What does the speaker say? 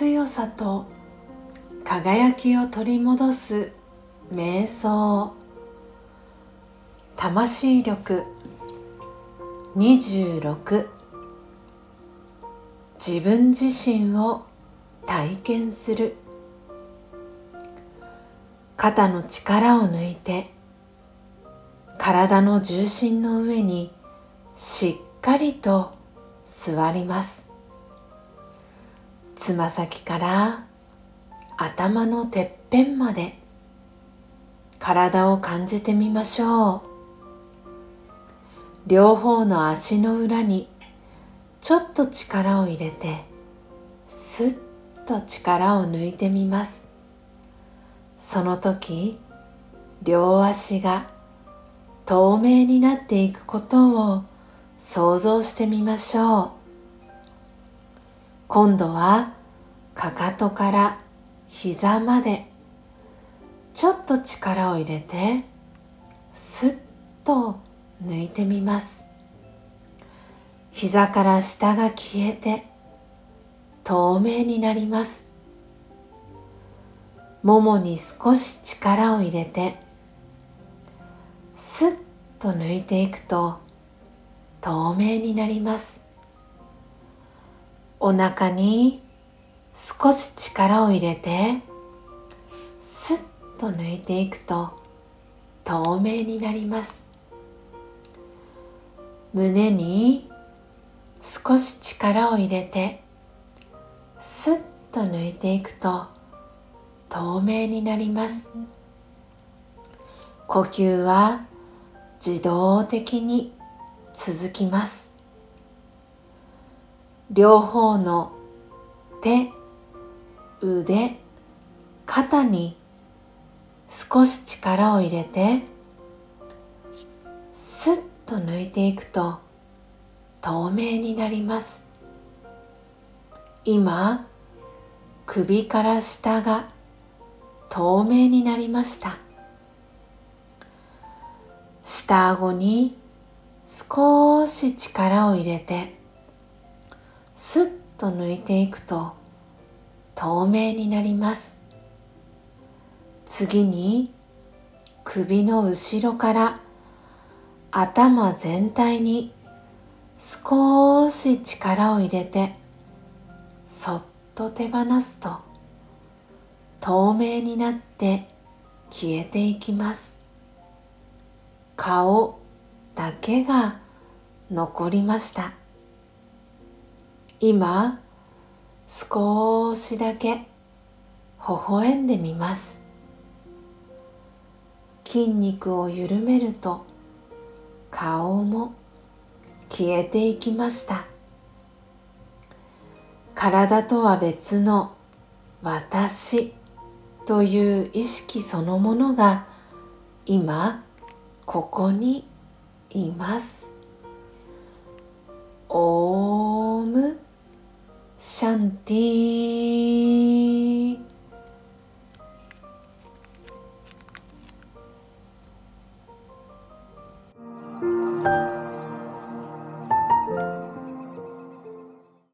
強さと輝きを取り戻す瞑想。魂力。26自分自身を体験する。肩の力を抜いて。体の重心の上にしっかりと座ります。つま先から頭のてっぺんまで体を感じてみましょう。両方の足の裏にちょっと力を入れてスッと力を抜いてみます。その時両足が透明になっていくことを想像してみましょう。今度はかかとから膝まで。ちょっと力を入れてスッと抜いてみます。膝から下が消えて透明になります。ももに少し力を入れてスッと抜いていくと透明になります。お腹に少し力を入れてスッと抜いていくと透明になります。胸に少し力を入れてスッと抜いていくと透明になります。呼吸は自動的に続きます。両方の手腕肩に少し力を入れてスッと抜いていくと透明になります。今首から下が透明になりました。下顎に少し力を入れてスッと抜いていくと透明になります。次に首の後ろから頭全体に少し力を入れてそっと手放すと透明になって消えていきます。顔だけが残りました。今少しだけ微笑んでみます。筋肉を緩めると顔も消えていきました。体とは別の私という意識そのものが今ここにいます。オームシャンティー。